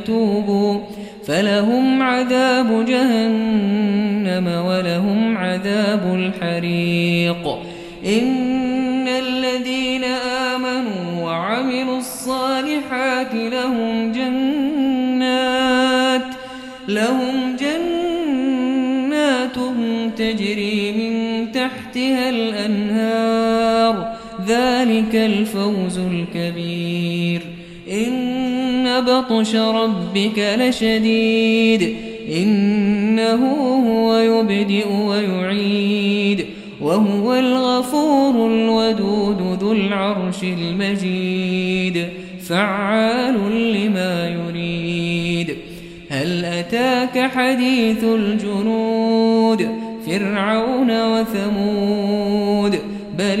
يتوبوا فلهم عذاب جهنم ولهم عذاب الحريق. إن الذين آمنوا وعملوا الصالحات لهم جنات لهم جنات تجري من تحتها الأنهار. ذلك الفوز الكبير. إن بطش ربك لشديد. إنه هو يبدئ ويعيد. وهو الغفور الودود ذو العرش المجيد. فعال لما يريد. هل أتاك حديث الجنود؟ فرعون وثمود. بل